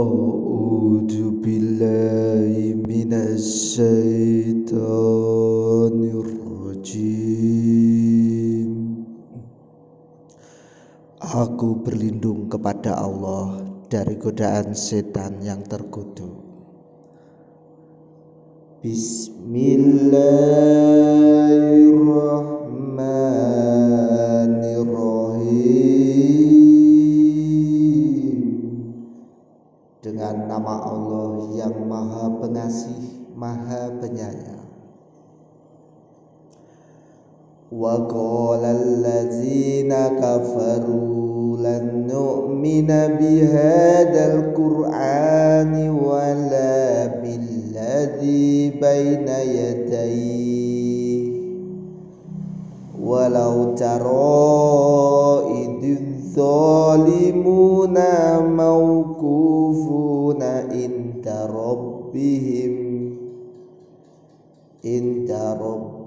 أعوذ بالله من الشيطان الرجيم Aku berlindung kepada Allah dari godaan setan yang terkutuk Bismillahirrahmanirrahim nama Allah yang Maha Pengasih, Maha Penyayang. وقال الذين كفروا لن نؤمن بهذا القرآن ولا بالذي بين يديه ولو ترى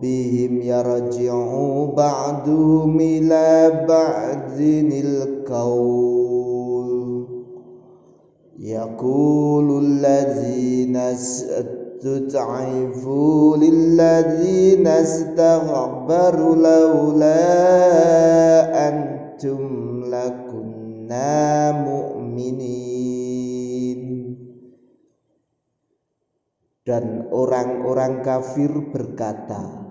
yarji'u ba'duhum ila ba'dinil qawl yaqulul ladzina istud'ifu lil ladzina istaghbaru laula antum lakunna mu'minin dan orang-orang kafir berkata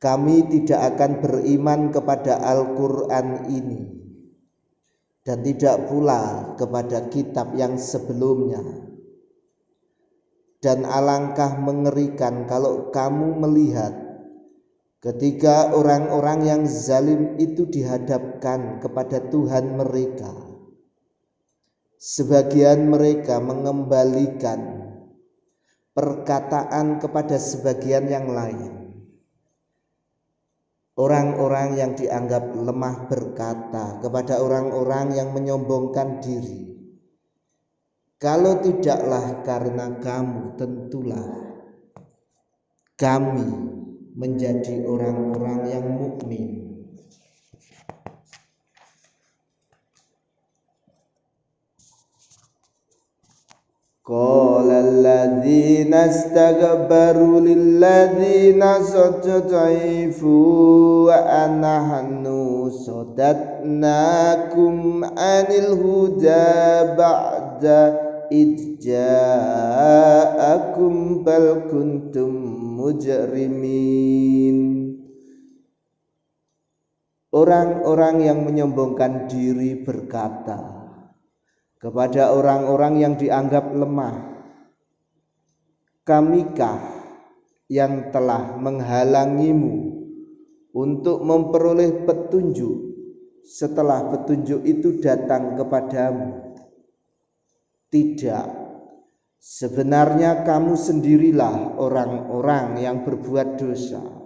kami tidak akan beriman kepada Al-Quran ini. Dan tidak pula kepada kitab yang sebelumnya. Dan alangkah mengerikan kalau kamu melihat ketika orang-orang yang zalim itu dihadapkan kepada Tuhan mereka. Sebagian mereka mengembalikan perkataan kepada sebagian yang lain Orang-orang yang dianggap lemah berkata kepada orang-orang yang menyombongkan diri, "Kalau tidaklah karena kamu, tentulah kami menjadi orang-orang yang mukmin." قال الذين استكبروا للذين استضعفوا وأنحن صددناكم عن الهدى بعد إذ جاءكم بل كنتم مجرمين Orang-orang yang menyombongkan diri berkata, kepada orang-orang yang dianggap lemah. Kamikah yang telah menghalangimu untuk memperoleh petunjuk setelah petunjuk itu datang kepadamu? Tidak. Sebenarnya kamu sendirilah orang-orang yang berbuat dosa.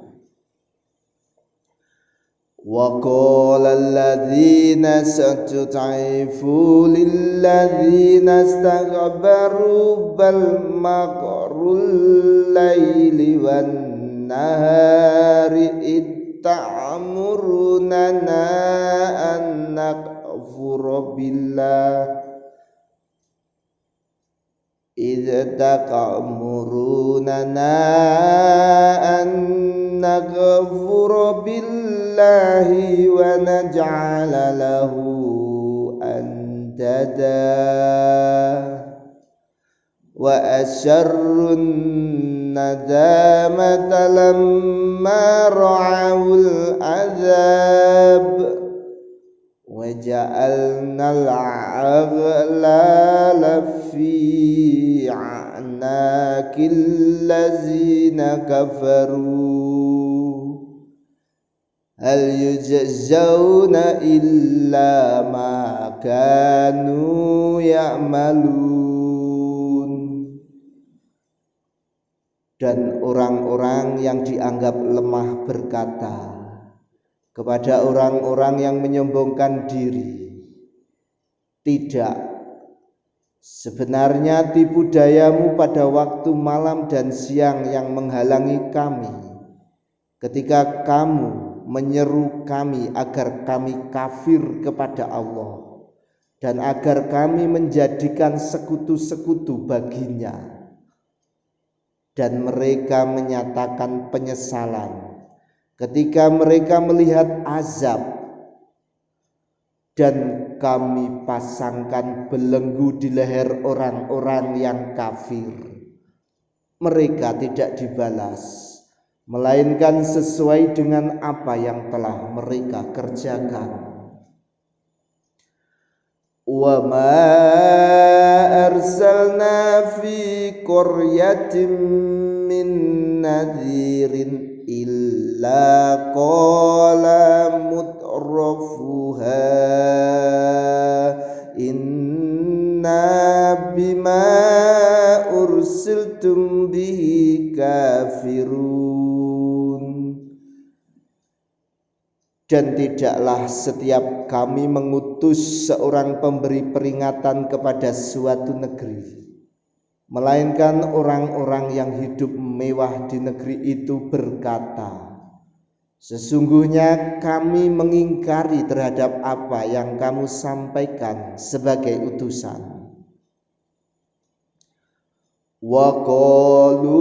وقال الذين استضعفوا للذين استكبروا بل مكر الليل والنهار إذ تأمروننا أن نكفر بالله. إذ تأمروننا أن نكفر بالله. ونجعل له أنددا وأسر الندامة لما رعوا العذاب. وجعلنا الأغلال في أعناق الذين كفروا. hal yujzauna illa ma kanu ya'malun. Dan orang-orang yang dianggap lemah berkata kepada orang-orang yang menyombongkan diri tidak sebenarnya tipu dayamu pada waktu malam dan siang yang menghalangi kami ketika kamu menyeru kami agar kami kafir kepada Allah dan agar kami menjadikan sekutu-sekutu baginya. Dan mereka menyatakan penyesalan. Ketika mereka melihat azab dan kami pasangkan belenggu di leher orang-orang yang kafir mereka tidak dibalas melainkan sesuai dengan apa yang telah mereka kerjakan. وما أرسلنا في قرية من نذير إلا قال kafirun dan tidaklah setiap kami mengutus seorang pemberi peringatan kepada suatu negeri melainkan orang-orang yang hidup mewah di negeri itu berkata Sesungguhnya kami mengingkari terhadap apa yang kamu sampaikan sebagai utusan. Wa qalu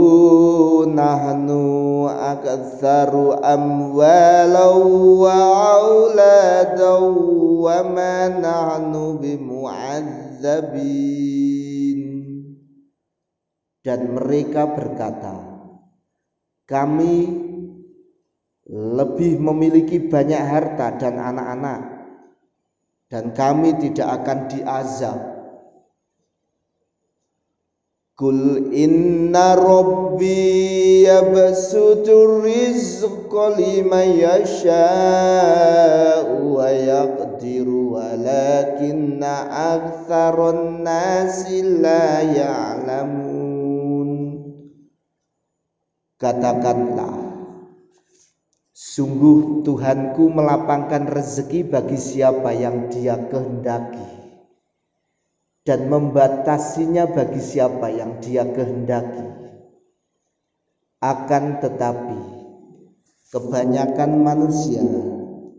nahnu aktsaru amwalau wa auladau wa ma nahnu bimu'adzabin. Dan mereka berkata kami lebih memiliki banyak harta dan anak-anak dan kami tidak akan diazab Kul inna rabbi yabsutu rizqa liman yasha'u wa yaqdiru walakinna aktsaran nasi la ya'lamun. Katakanlah Sungguh Tuhanku melapangkan rezeki bagi siapa yang dia kehendaki dan membatasinya bagi siapa yang dia kehendaki. Akan tetapi, kebanyakan manusia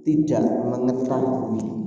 tidak mengetahui.